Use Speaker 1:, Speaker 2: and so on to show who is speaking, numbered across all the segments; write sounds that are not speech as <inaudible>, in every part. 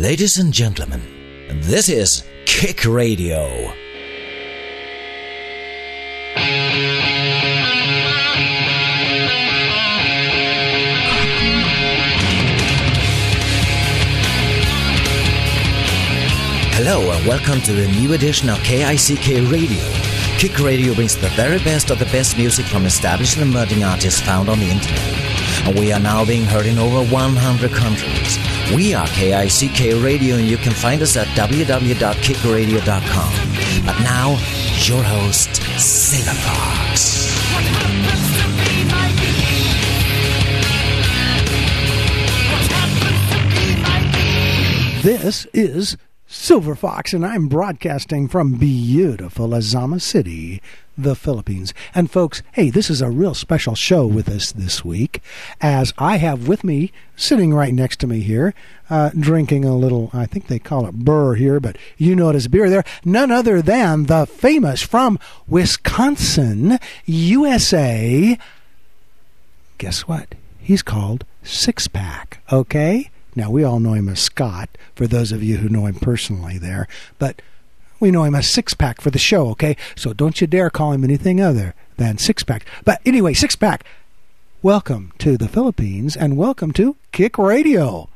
Speaker 1: Ladies and gentlemen, this is Kick Radio. Hello and welcome to the new edition of KICK Radio. Kick Radio brings the very best of the best music from established and emerging artists found on the internet. And we are now being heard in over 100 countries. We are KICK Radio and you can find us at www.kickradio.com. But now, your host, Silver Fox.
Speaker 2: This is Silver Fox, and I'm broadcasting from beautiful Azama City, the Philippines. And folks, hey, this is a real special show with us this week, as I have with me, sitting right next to me here, uh, drinking a little, I think they call it burr here, but you know it as beer there, none other than the famous from Wisconsin, USA. Guess what? He's called Six Pack, okay? Now, we all know him as Scott, for those of you who know him personally there, but we know him as Six Pack for the show, okay? So don't you dare call him anything other than Six Pack. But anyway, Six Pack, welcome to the Philippines and welcome to Kick Radio.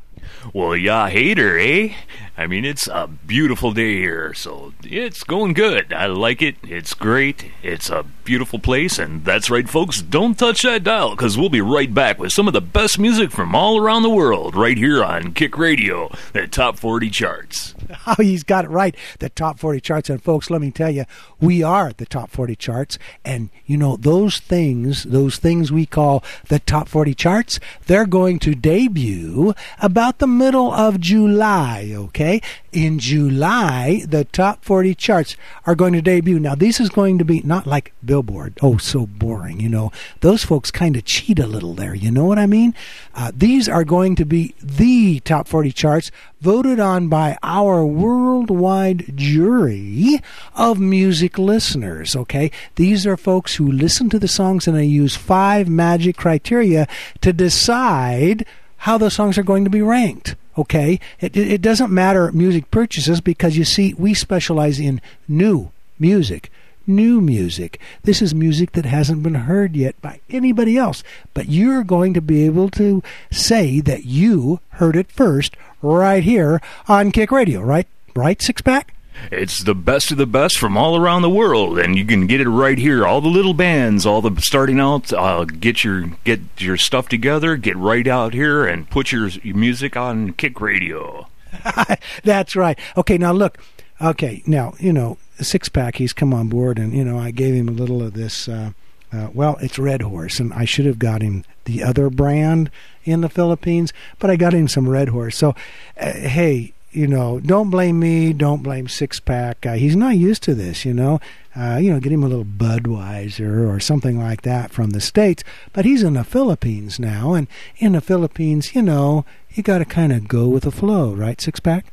Speaker 3: Well, yeah, hater, eh? I mean, it's a beautiful day here, so it's going good. I like it. It's great. It's a beautiful place, and that's right, folks. Don't touch that dial, because we'll be right back with some of the best music from all around the world right here on Kick Radio, the top 40 charts. <laughs>
Speaker 2: Oh, he's got it right. The top 40 charts. And folks, let me tell you, we are the top 40 charts. And you know, those things, those things we call the top 40 charts, they're going to debut about the middle of July, okay? In July, the top 40 charts are going to debut. Now, this is going to be not like Billboard. Oh, so boring, you know. Those folks kind of cheat a little there, you know what I mean? Uh, these are going to be the top 40 charts voted on by our worldwide jury of music listeners, okay? These are folks who listen to the songs and they use five magic criteria to decide how those songs are going to be ranked. Okay, it, it doesn't matter music purchases because you see, we specialize in new music new music. This is music that hasn't been heard yet by anybody else. But you're going to be able to say that you heard it first right here on Kick Radio, right? Right, Six Pack?
Speaker 3: It's the best of the best from all around the world, and you can get it right here. All the little bands, all the starting out, uh, get your get your stuff together, get right out here, and put your, your music on Kick Radio. <laughs>
Speaker 2: That's right. Okay, now look. Okay, now you know six pack. He's come on board, and you know I gave him a little of this. Uh, uh, well, it's Red Horse, and I should have got him the other brand in the Philippines, but I got him some Red Horse. So, uh, hey, you know, don't blame me. Don't blame Six Pack. Uh, he's not used to this, you know. Uh, you know, get him a little Budweiser or something like that from the States. But he's in the Philippines now, and in the Philippines, you know, you got to kind of go with the flow, right, Six Pack?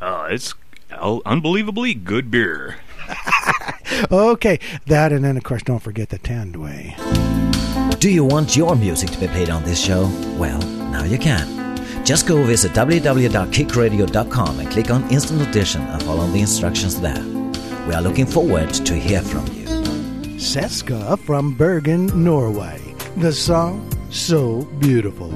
Speaker 3: Uh, it's unbelievably good beer. <laughs>
Speaker 2: okay, that, and then, of course, don't forget the Tandway.
Speaker 1: Do you want your music to be played on this show? Well, now you can. Just go visit www.kickradio.com and click on Instant Audition and follow the instructions there. We are looking forward to hear from you.
Speaker 2: Seska from Bergen, Norway. The song, So Beautiful.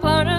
Speaker 4: para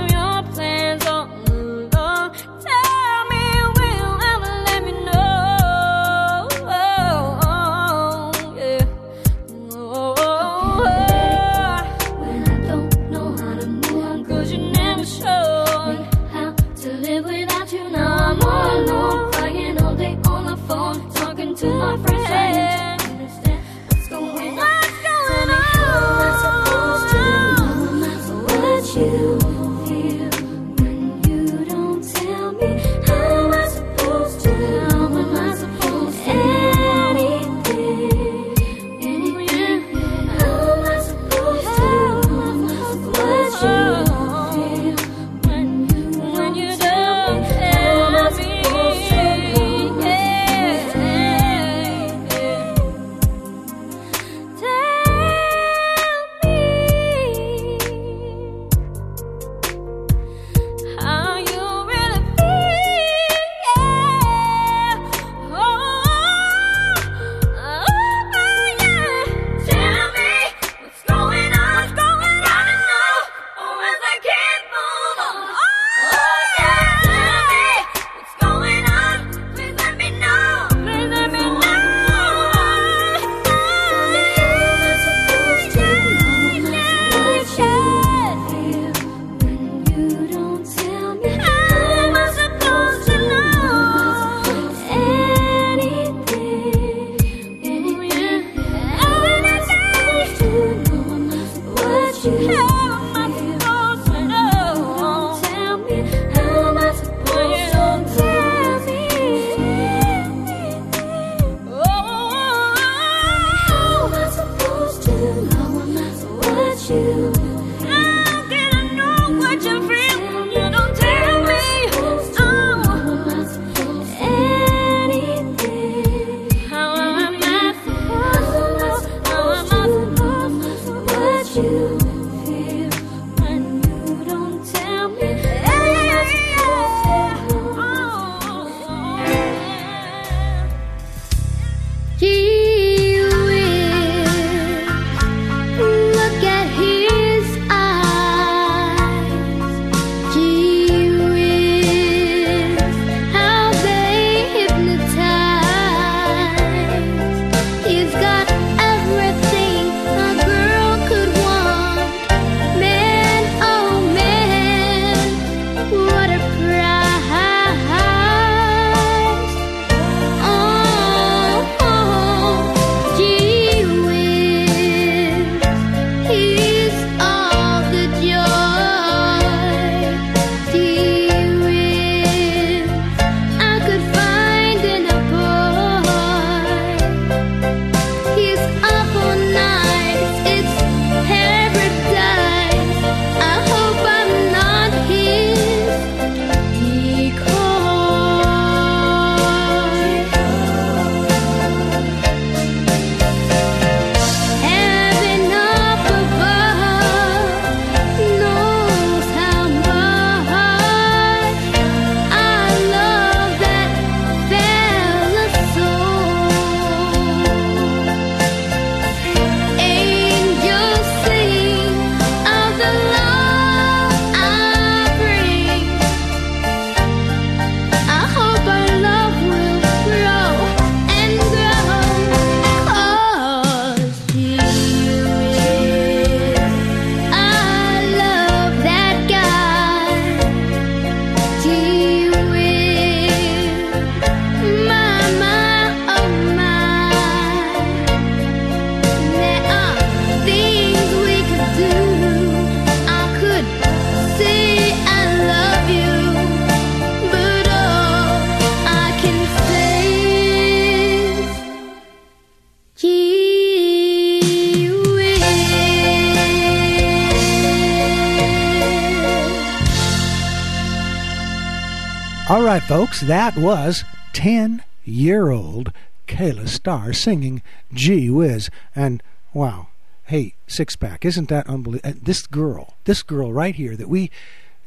Speaker 4: Folks, that was 10 year old Kayla Starr singing Gee Whiz. And wow, hey, six pack, isn't that unbelievable? Uh, this girl, this girl right here that we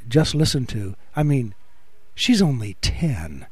Speaker 4: just listened to, I mean, she's only 10.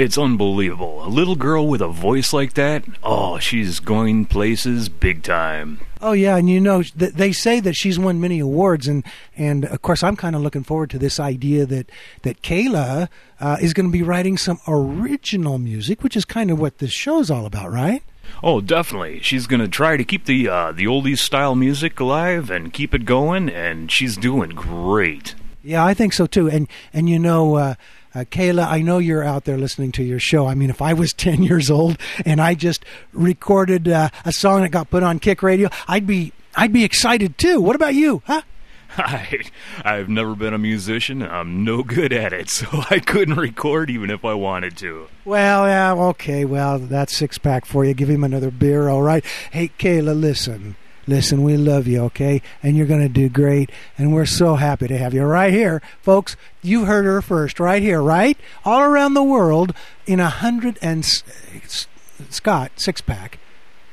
Speaker 3: It's unbelievable. A little girl with a voice like that, oh, she's going places big time.
Speaker 4: Oh yeah, and you know they say that she's won many awards, and and of course I'm kind of looking forward to this idea that that Kayla uh, is going to be writing some original music, which is kind of what this show's all about, right?
Speaker 3: Oh, definitely. She's gonna try to keep the uh, the oldies style music alive and keep it going, and she's doing great.
Speaker 4: Yeah, I think so too. And and you know. Uh,
Speaker 2: uh, Kayla, I know you're out there listening to your show. I mean, if I was <laughs> 10 years old and I just recorded uh, a song that got put on Kick Radio, I'd be I'd be excited too. What about you? Huh? <laughs>
Speaker 3: I, I've never been a musician. I'm no good at it, <laughs> so I couldn't record even if I wanted to.
Speaker 2: Well, yeah, okay. Well, that's six pack for you. Give him another beer, all right? Hey, Kayla, listen. Listen, we love you, okay? And you're going to do great. And we're so happy to have you right here. Folks, you heard her first, right here, right? All around the world in a hundred and, Scott, six pack.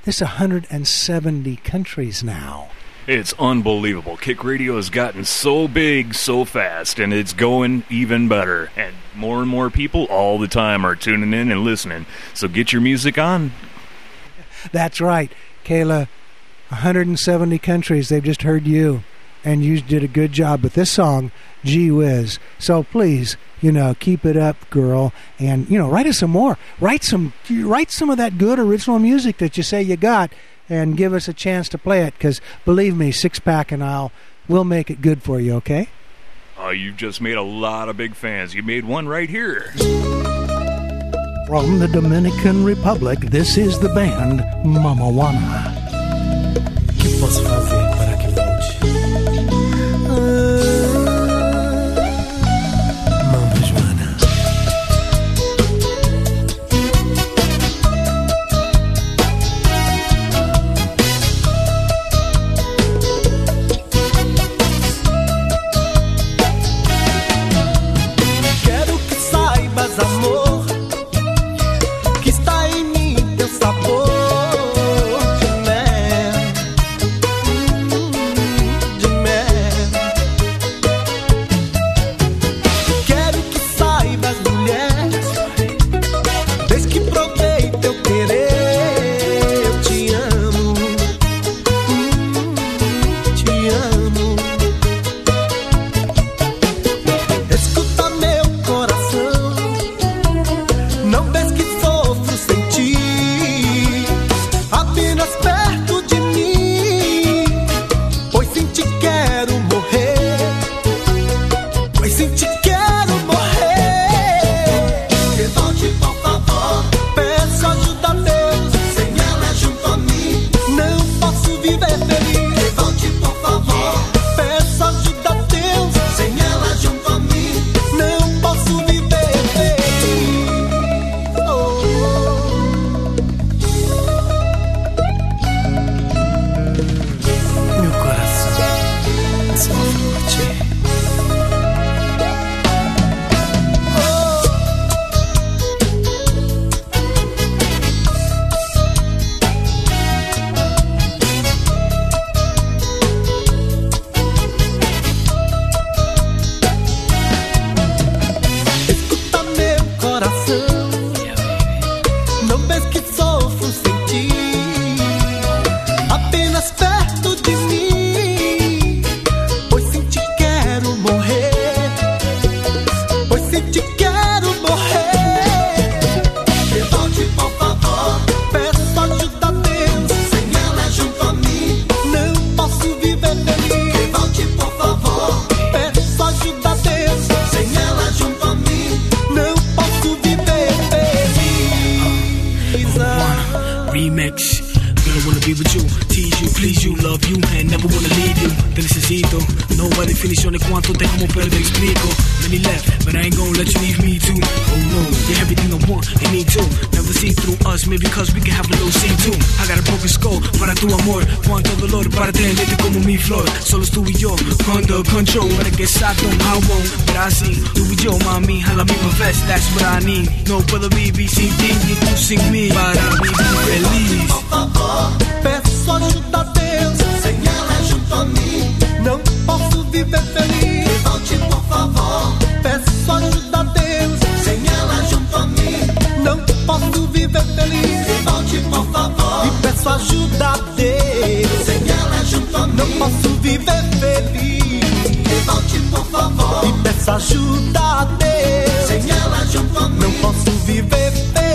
Speaker 2: This 170 countries now.
Speaker 3: It's unbelievable. Kick Radio has gotten so big so fast, and it's going even better. And more and more people all the time are tuning in and listening. So get your music on.
Speaker 2: That's right, Kayla. 170 countries. They've just heard you, and you did a good job with this song. Gee whiz! So please, you know, keep it up, girl, and you know, write us some more. Write some, write some of that good original music that you say you got, and give us a chance to play it. Because believe me, Six Pack and I'll we'll make it good for you. Okay?
Speaker 3: Uh, you've just made a lot of big fans. You made one right here.
Speaker 2: From the Dominican Republic, this is the band
Speaker 5: Mamajuana. Posso fazer
Speaker 6: us, maybe because we can have a little scene too. I got a broken skull para tu amor, cuánto dolor para tenerte como mi flor. Solo tú y yo, under control, but I guess I don't, I won't. But I see, tú y yo, mami, a la misma vez, that's what I need. No puedo vivir sin ti, ni tú sin mí, para vivir feliz.
Speaker 5: Por favor, peço ajuda a Deus. Sem ela junto a mim, não posso viver feliz. Revolte, por favor. Peço ajuda viver feliz. Revolte, por favor. E peço ajuda a Deus. Sem ela junto a mim, não posso viver feliz. Revolte, por favor. E peço ajuda a Deus. Sem ela junto a mim, não posso viver feliz.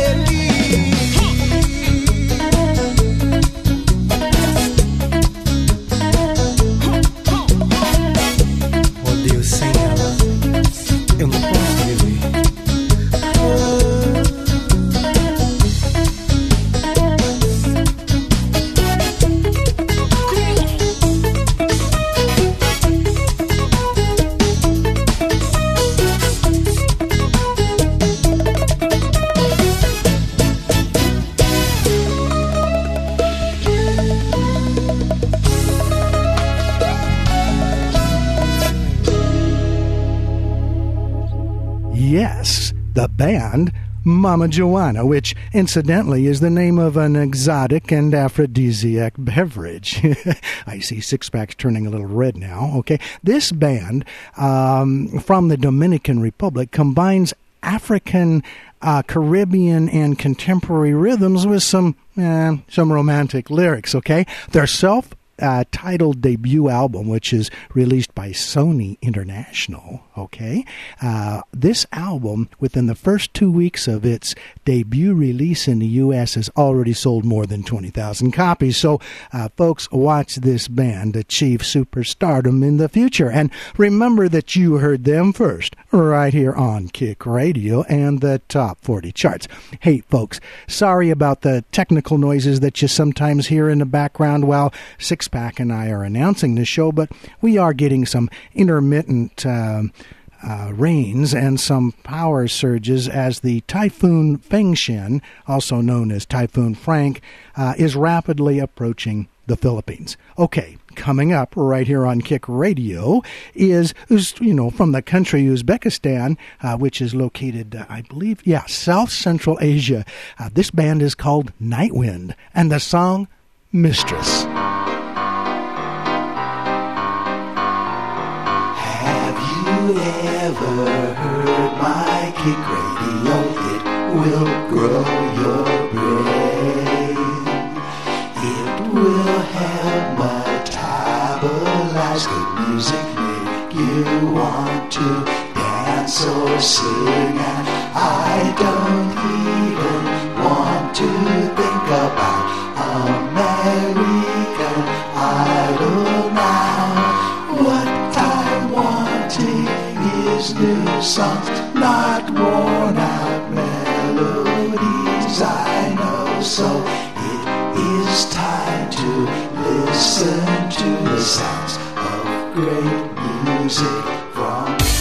Speaker 2: Band Mamajuana, which incidentally is the name of an exotic and aphrodisiac beverage. <laughs> I see six packs turning a little red now. Okay. This band um, from the Dominican Republic combines African, uh, Caribbean, and contemporary rhythms with some eh, some romantic lyrics. Okay, their self uh, titled debut album, which is released by Sony International. Okay, uh, this album, within the first two weeks of its debut release in the U.S., has already sold more than twenty thousand copies. So, uh, folks, watch this band achieve superstardom in the future, and remember that you heard them first, right here on Kick Radio and the Top Forty charts. Hey, folks, sorry about the technical noises that you sometimes hear in the background while Six Pack and I are announcing the show, but we are getting some intermittent. um uh, rains and some power surges as the Typhoon Fengshen, also known as Typhoon Frank, uh, is rapidly approaching the Philippines. Okay, coming up right here on Kick Radio is, is you know, from the country Uzbekistan, uh, which is located, uh, I believe, yeah, South Central Asia. Uh, this band is called Nightwind, and the song Mistress.
Speaker 7: Have ever heard my kick radio? It will grow your brain. It will help metabolize good music, make you want to dance or sing. And I don't is new songs, not worn out melodies. I know, so it is time to listen to the sounds of great music from.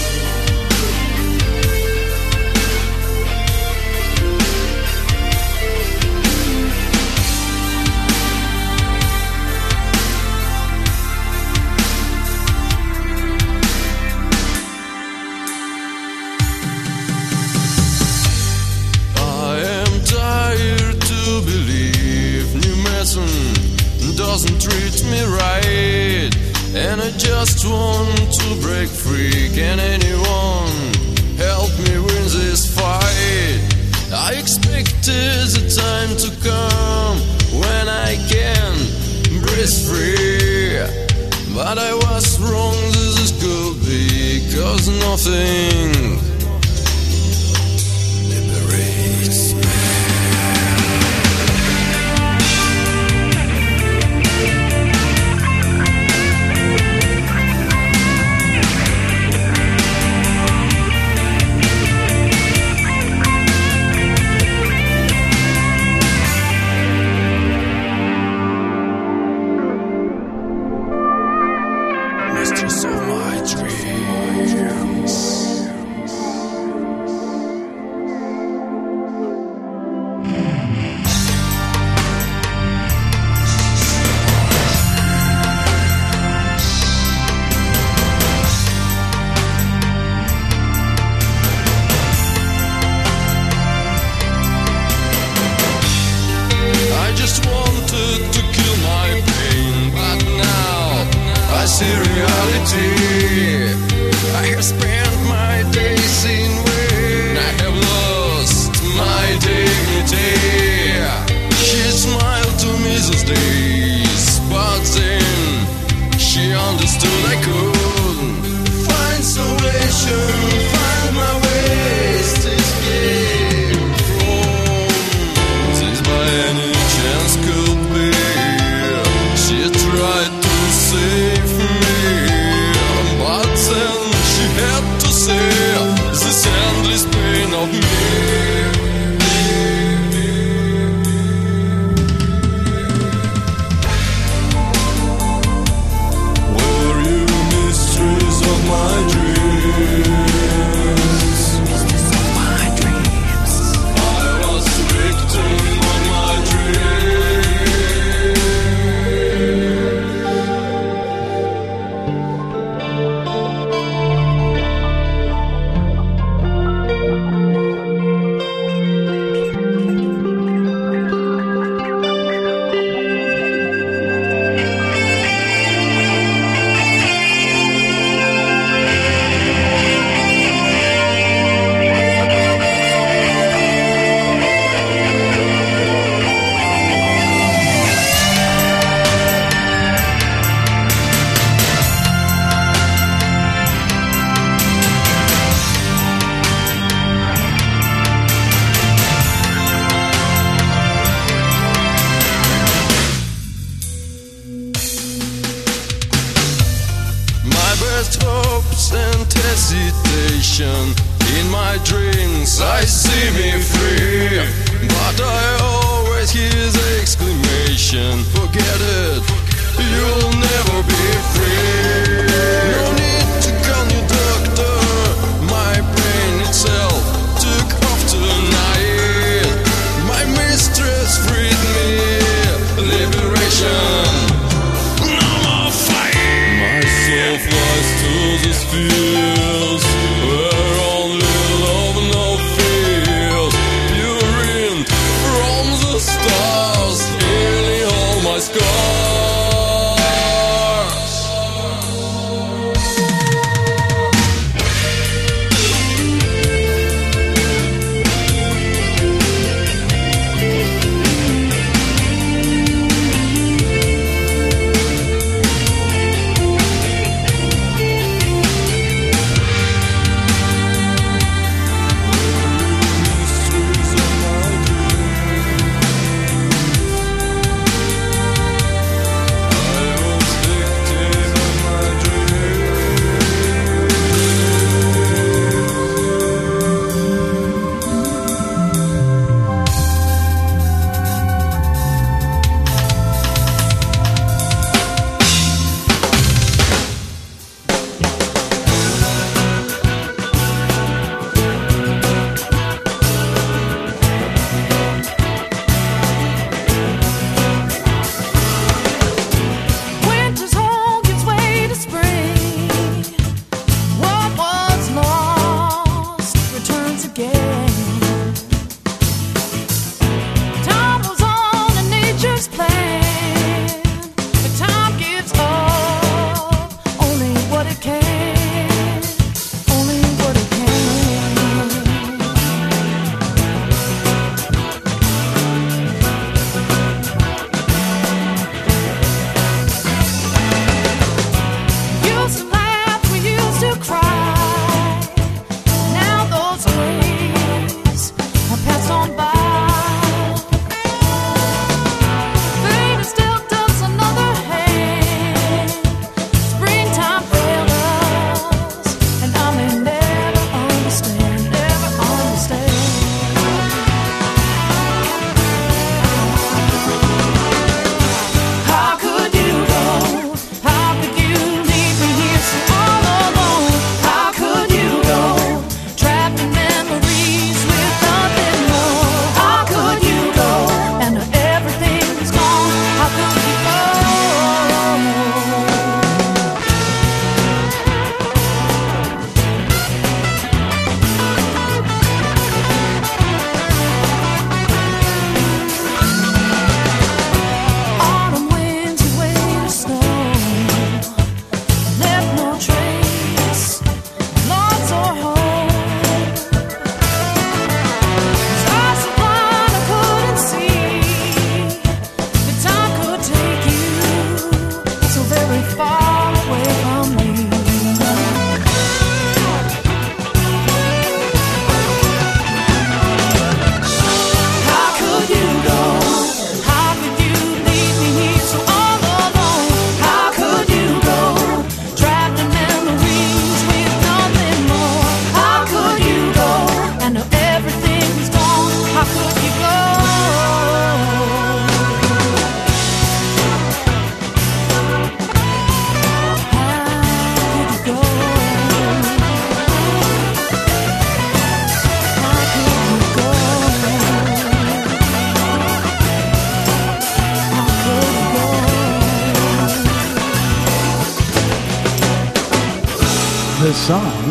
Speaker 8: The
Speaker 2: song,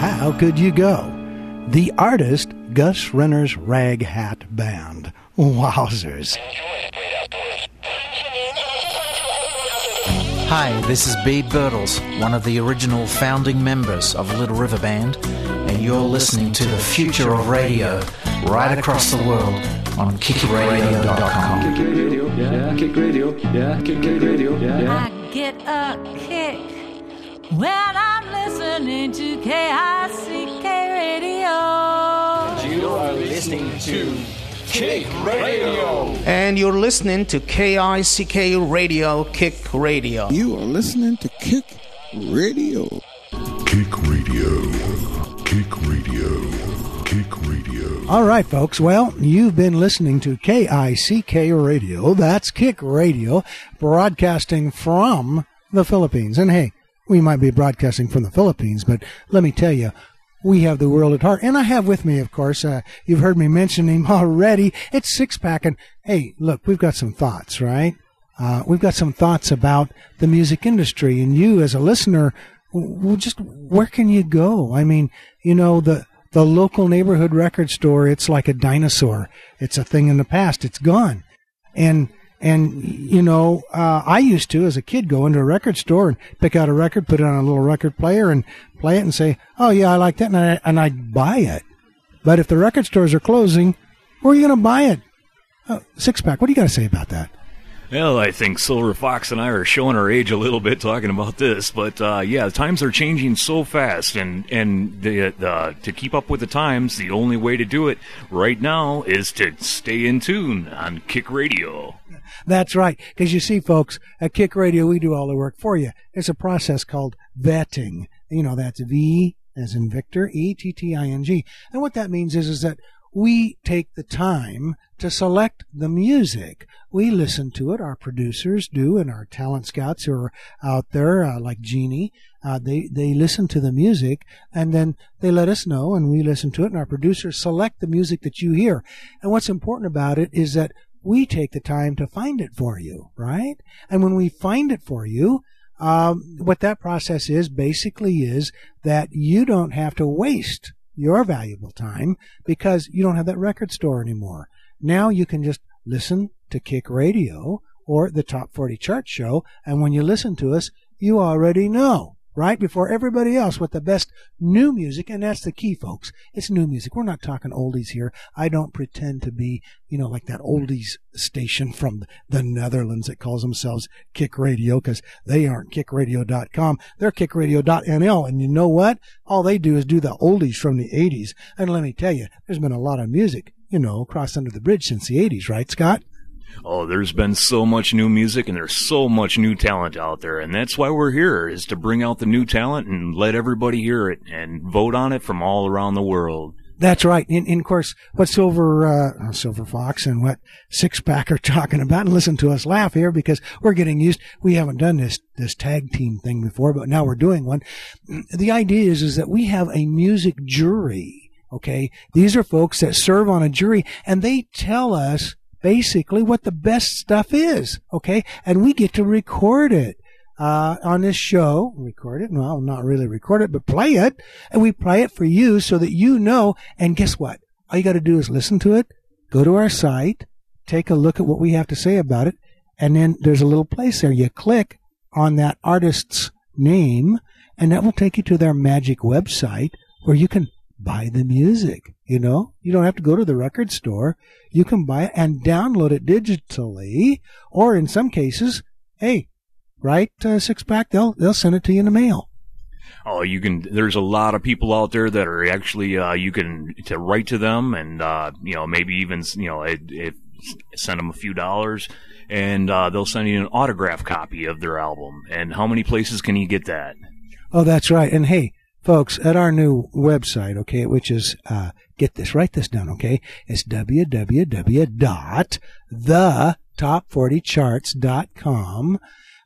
Speaker 2: How Could You Go? The artist, Gus Renner's Rag Hat Band. Wowzers.
Speaker 9: Hi, this is Beeb Birtles, one of the original founding members of Little River Band, and you're listening to the future of radio right across the world on kickradio.com.
Speaker 10: I get a kick when I'm listening to KICK Radio.
Speaker 11: You are listening to Kick Radio.
Speaker 12: And you're listening to KICK Radio, Kick Radio.
Speaker 13: You are listening to Kick Radio.
Speaker 14: Kick Radio.
Speaker 13: Kick Radio. Kick Radio.
Speaker 2: All right, folks. Well, you've been listening to KICK Radio. That's Kick Radio, broadcasting from the Philippines. And hey, we might be broadcasting from the Philippines, but let me tell you, we have the world at heart. And I have with me, of course, uh, you've heard me mention him <laughs> already. It's Six Pack. And hey, look, we've got some thoughts, right? Uh, we've got some thoughts about the music industry. And you, as a listener, well, just where can you go? I mean, you know, the, the local neighborhood record store, it's like a dinosaur. It's a thing in the past. It's gone. And, and, you know, uh, I used to, as a kid, go into a record store and pick out a record, put it on a little record player and play it and say, oh yeah, I like that. And, I, and I'd buy it. But if the record stores are closing, where are you going to buy it? Uh, six pack. What do you got to say about that?
Speaker 3: Well, I think Silver Fox and I are showing our age a little bit talking about this, but uh, yeah, times are changing so fast, and and the, to keep up with the times, the only way to do it right now is to stay in tune on Kick Radio.
Speaker 2: That's right. Because you see, folks, at Kick Radio, we do all the work for you. It's a process called vetting. You know, that's V as in Victor, E T T I N G. And what that means is, is that we take the time to select the music. We listen to it. Our producers do, and our talent scouts who are out there, uh, like Jeannie, uh, they they listen to the music, and then they let us know, and we listen to it. And our producers select the music that you hear. And what's important about it is that we take the time to find it for you, right? And when we find it for you, um, what that process is basically is that you don't have to waste your valuable time because you don't have that record store anymore. Now you can just listen to Kick Radio or the Top 40 Chart Show, and when you listen to us, you already know, right? Before everybody else with the best new music, and that's the key, folks. It's new music. We're not talking oldies here. I don't pretend to be, you know, like that oldies station from the Netherlands that calls themselves Kick Radio because they aren't kickradio.com. They're kickradio.nl. And you know what? All they do is do the oldies from the 80s. And let me tell you, there's been a lot of music, you know, crossed under the bridge since the 80s, right, Scott?
Speaker 3: Oh, there's been so much new music and there's so much new talent out there. And that's why we're here is to bring out the new talent and let everybody hear it and vote on it from all around the world.
Speaker 2: That's right. And, and of course, what Silver, uh, Silver Fox and what Six Pack are <laughs> talking about, and listen to us laugh here because we're getting used. We haven't done this, this tag team thing before, but now we're doing one. <clears throat> The idea is, is that we have a music jury. Okay. These are folks that serve on a jury and they tell us basically what the best stuff is. Okay. And we get to record it. Uh, on this show, record it. Well, not really record it, but play it. And we play it for you so that you know. And guess what? All you got to do is listen to it, go to our site, take a look at what we have to say about it. And then there's a little place there. You click on that artist's name and that will take you to their magic website where you can buy the music. You know, you don't have to go to the record store. You can buy it and download it digitally, or in some cases, hey, right, uh, six pack, they'll they'll send it to you in the mail.
Speaker 3: Oh, you can. There's a lot of people out there that are actually uh, you can to write to them and uh, you know maybe even you know it, it, send them a few dollars and uh, they'll send you an autograph copy of their album. And how many places can you get that?
Speaker 2: Oh, that's right. And hey, folks, at our new website, okay, which is, uh, get this, write this down, okay? It's www.thetop40charts.com.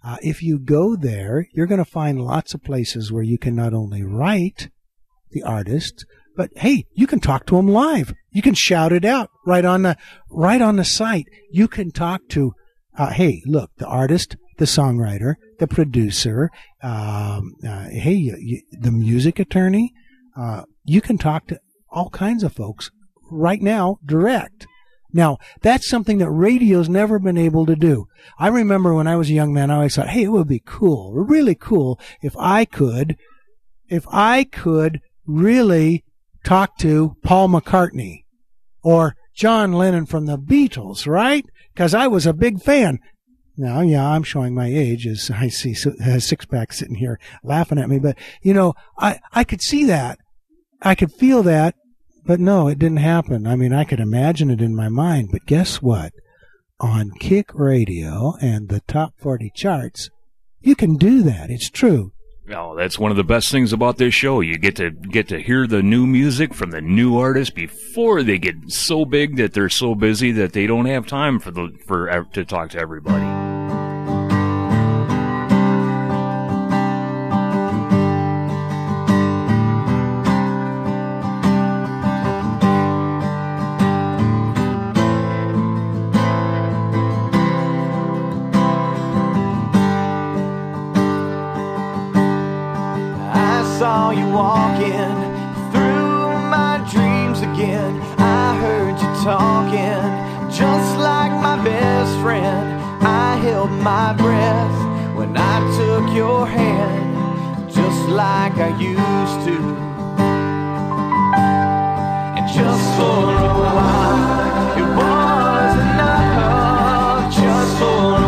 Speaker 2: Uh, if you go there, you're going to find lots of places where you can not only write the artist, but hey, you can talk to them live. You can shout it out right on the, right on the site. You can talk to, uh, hey, look, the artist, the songwriter, the producer, um, uh, hey, you, you, the music attorney. Uh, you can talk to all kinds of folks right now direct. Now, that's something that radio's never been able to do. I remember when I was a young man, I always thought, hey, it would be cool, really cool if I could, if I could really talk to Paul McCartney or John Lennon from the Beatles, right? Because I was a big fan. Now, yeah, I'm showing my age as <laughs> I see six pack sitting here laughing at me, but you know, I, I could see that. I could feel that, but no, it didn't happen. I mean, I could imagine it in my mind, but guess what? On Kick Radio and the top 40 charts, you can do that. It's true.
Speaker 3: Oh, that's one of the best things about this show. You get to get to hear the new music from the new artists before they get so big that they're so busy that they don't have time for the for to talk to everybody.
Speaker 15: my breath when I took your hand, just like I used to. And just for a while, it was enough. Just for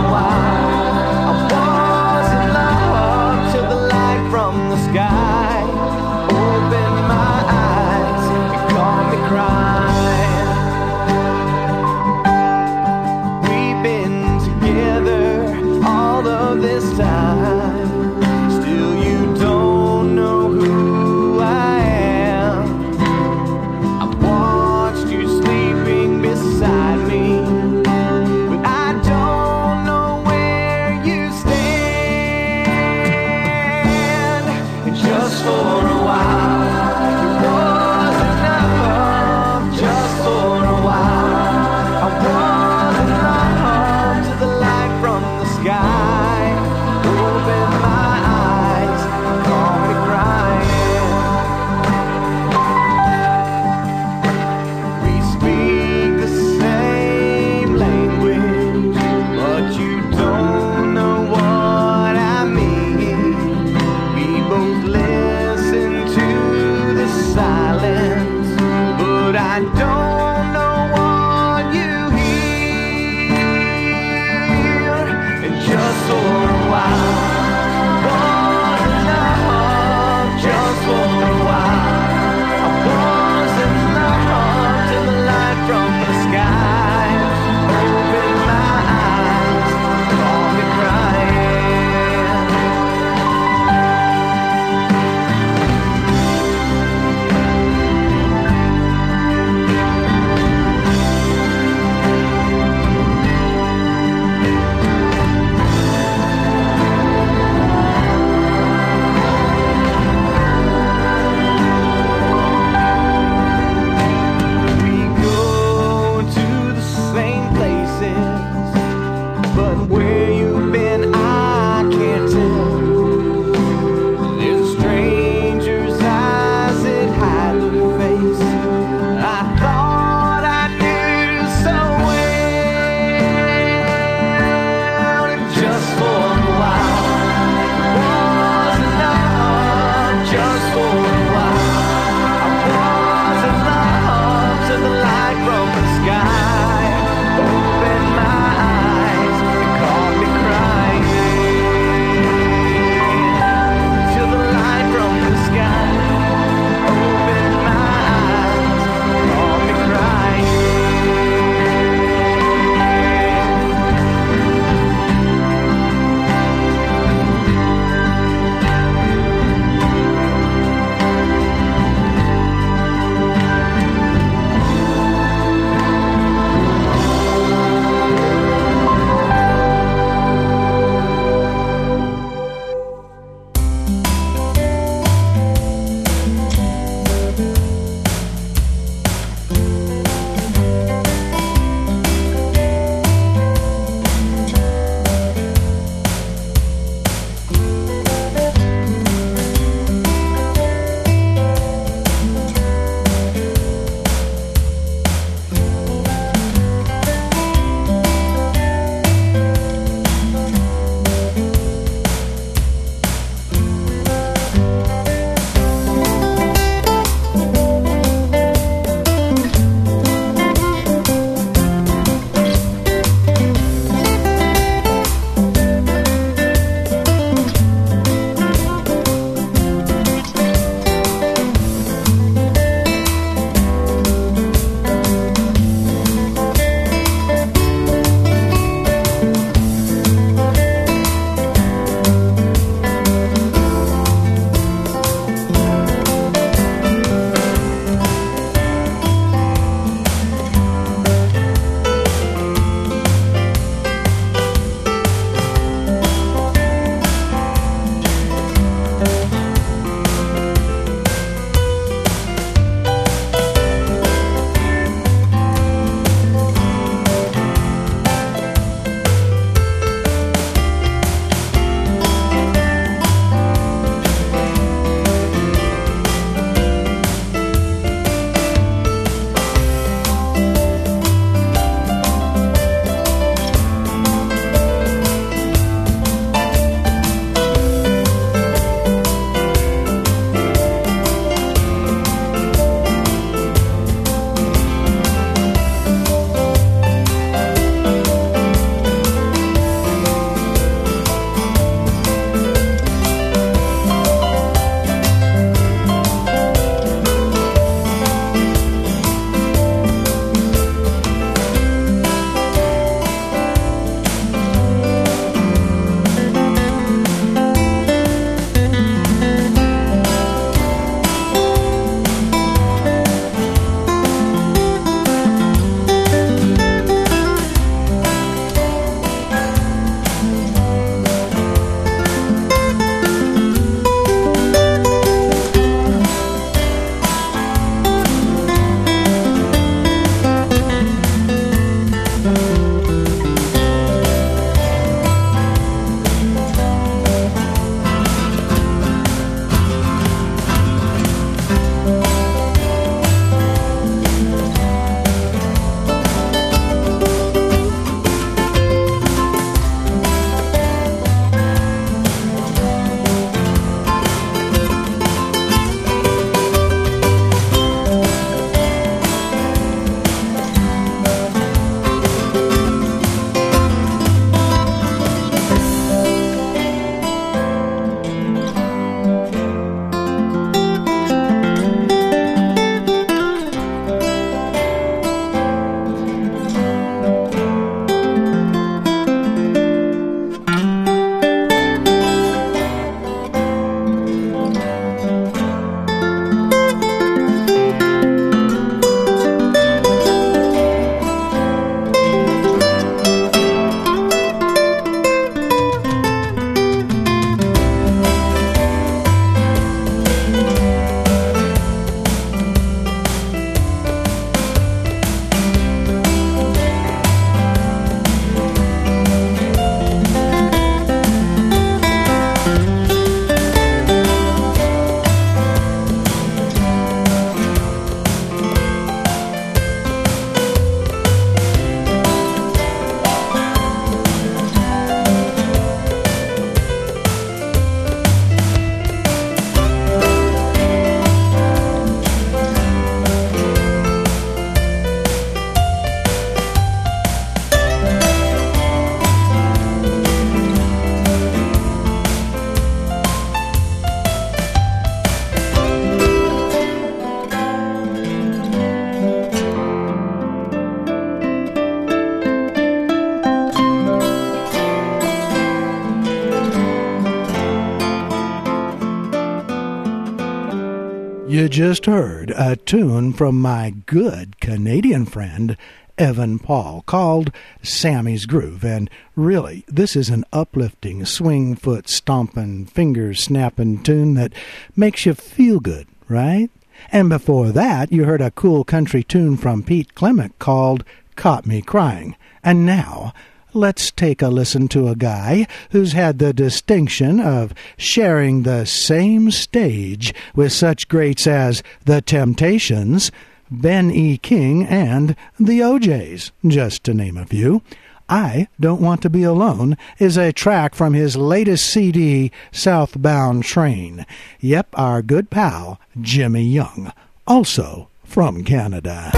Speaker 2: just heard a tune from my good Canadian friend Evan Paul called Sammy's Groove. And really, this is an uplifting, swing foot stomping, finger snapping tune that makes you feel good, right? And before that, you heard a cool country tune from Pete Clement called Caught Me Crying. And now, let's take a listen to a guy who's had the distinction of sharing the same stage with such greats as The Temptations, Ben E. King, and The O'Jays, just to name a few. I Don't Want to Be Alone is a track from his latest CD, Southbound Train. Yep, our good pal, Jimmy Young, also from Canada.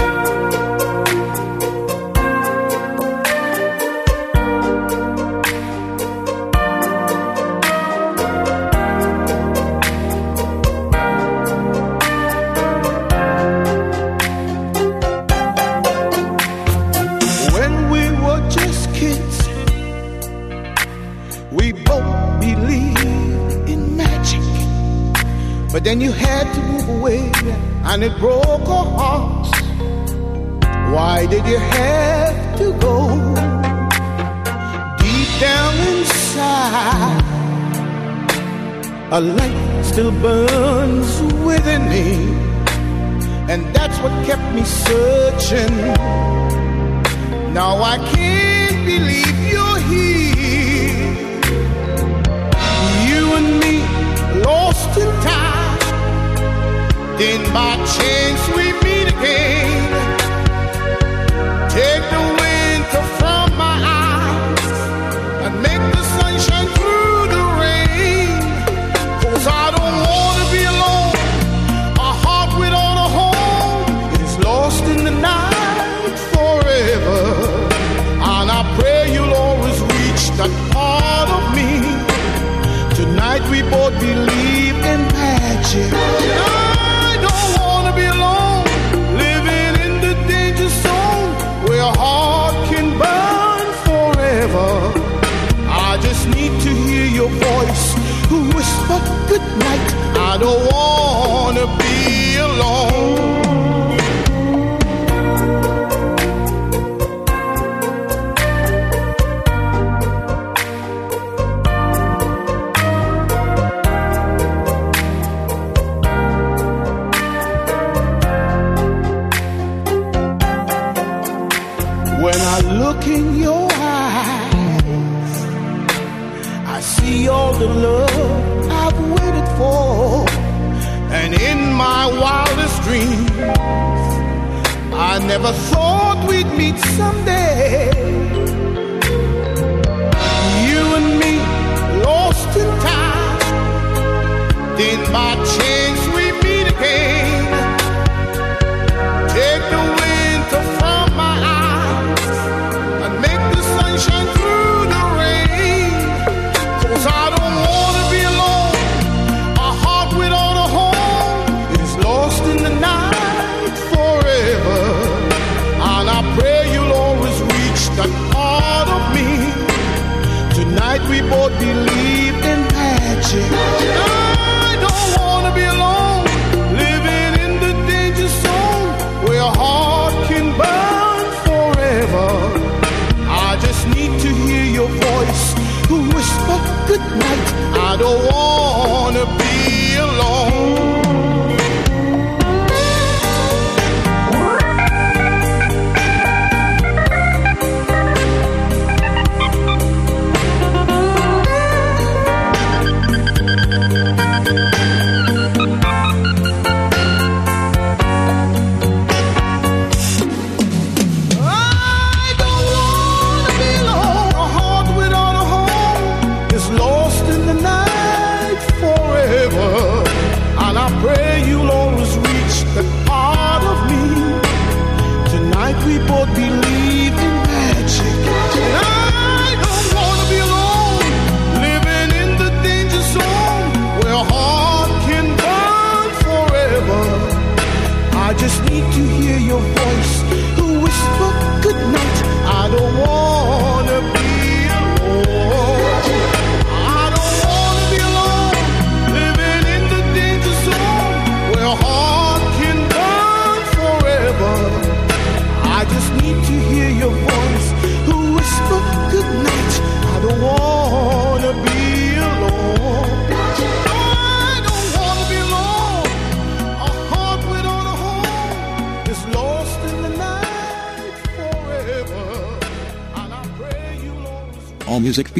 Speaker 16: But then you had to move away, and it broke our hearts. Why did you have to go? Deep down inside, a light still burns within me, and that's what kept me searching. Now I can't believe Then by chance we meet again. Take the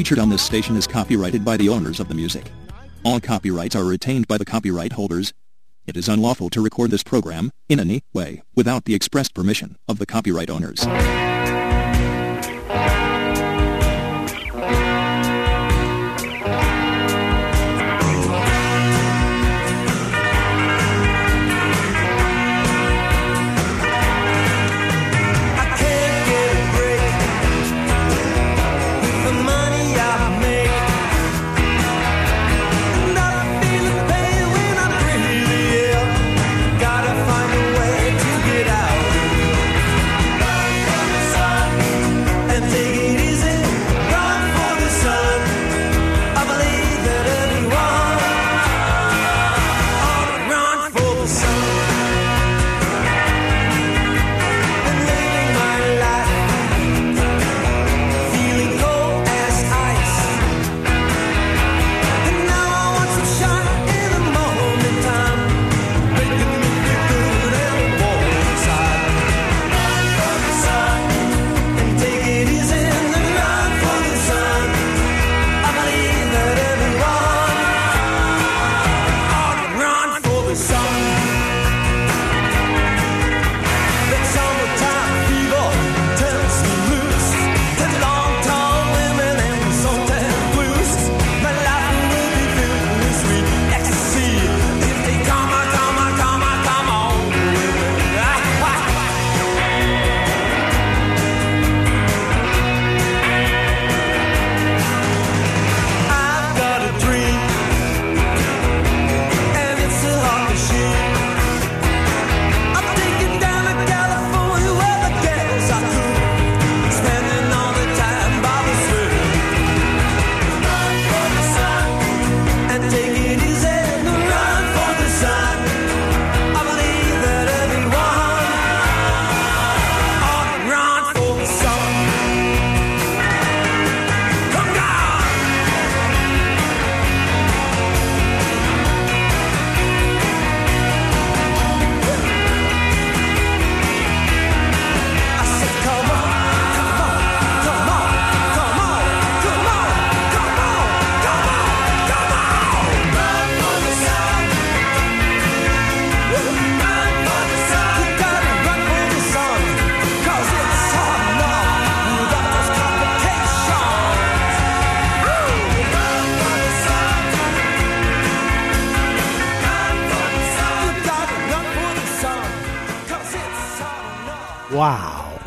Speaker 15: featured on this station is copyrighted by the owners of the music. All copyrights are retained by the copyright holders. It is unlawful to record this program, in any way, without the express permission of the copyright owners.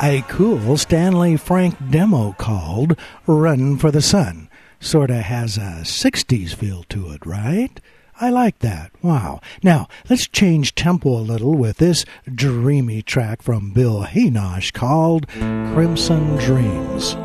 Speaker 17: a cool
Speaker 2: Stanley Frank demo called Run for the Sun. Sort of has a 60s feel to it, right? I like that. Wow. Now, let's change tempo a little with this dreamy track from Bill Henosh called Crimson Dreams.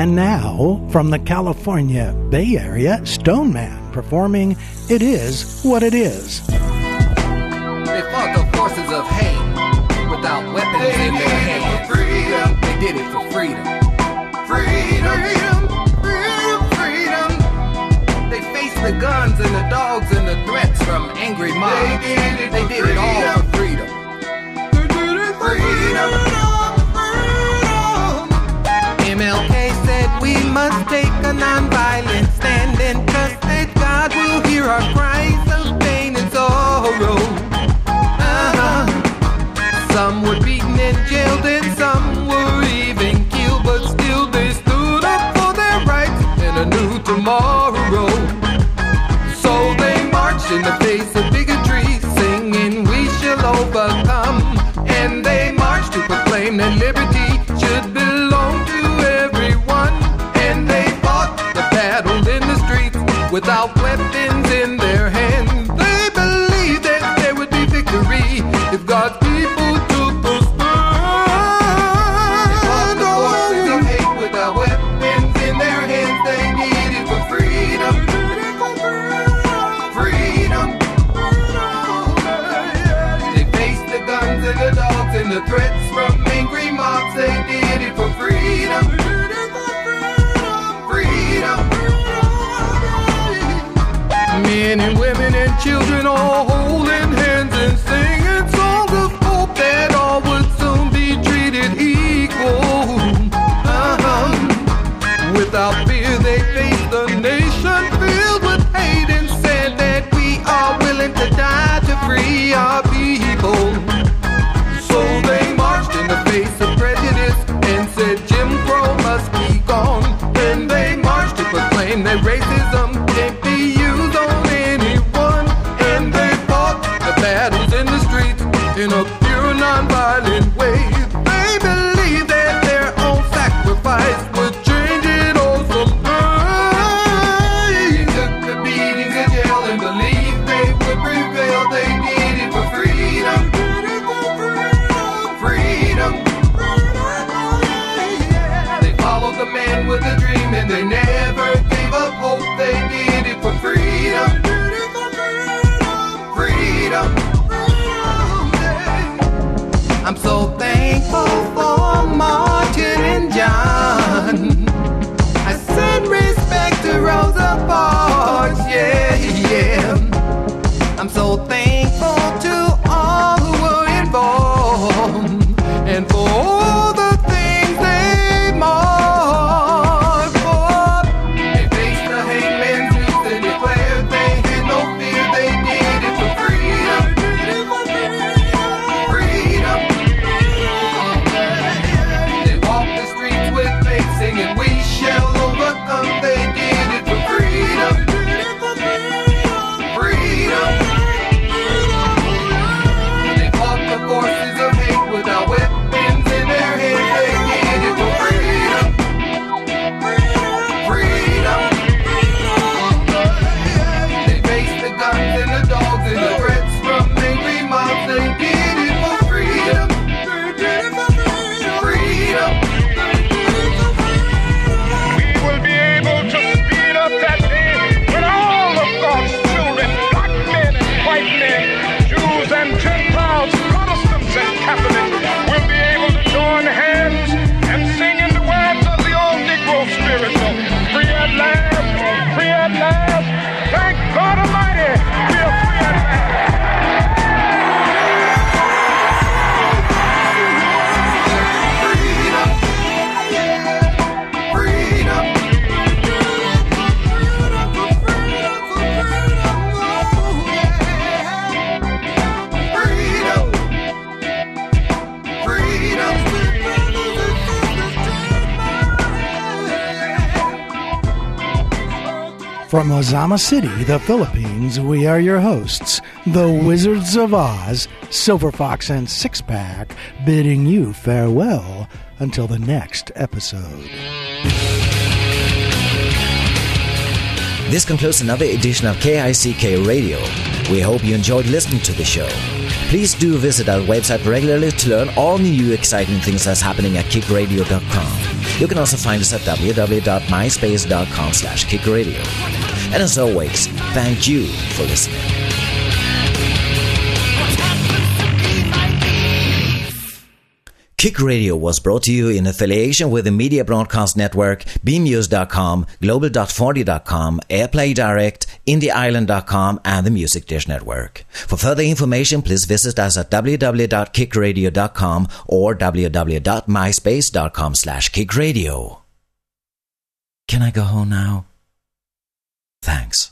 Speaker 2: And now, from the California Bay Area, Stone Man performing It Is What It Is.
Speaker 15: They fought the forces of hate without weapons they in their hands. Freedom. They did it for freedom. Freedom. Freedom. Freedom. They faced the guns and the dogs and the threats from angry mobs. They did it, they did it all for freedom. They did it for freedom. freedom. MLK we must take a non-violent stand and trust that God will hear our cries of pain and sorrow. Uh-huh. Some were beaten and jailed and some were even killed, but still they stood up for their rights and a new tomorrow. So they marched in the face of bigotry, singing, We shall overcome. And they marched to proclaim that liberty without weapons.
Speaker 2: Ozamiz City, the Philippines, we are your hosts, the Wizards of Oz, Silver Fox and Six Pack, bidding you farewell until the next episode.
Speaker 1: This concludes another edition of KICK Radio. We hope you enjoyed listening to the show. Please do visit our website regularly to learn all new exciting things that's happening at kickradio.com. You can also find us at www.myspace.com slash kickradio. And as always, thank you for listening. Kick Radio was brought to you in affiliation with the Media Broadcast Network, BMuse.com, Global.40.com, Airplay Direct, IndieIsland.com, and the Music Dish Network. For further information, please visit us at www.kickradio.com or www.myspace.com slash kickradio. Can I go home now? Thanks.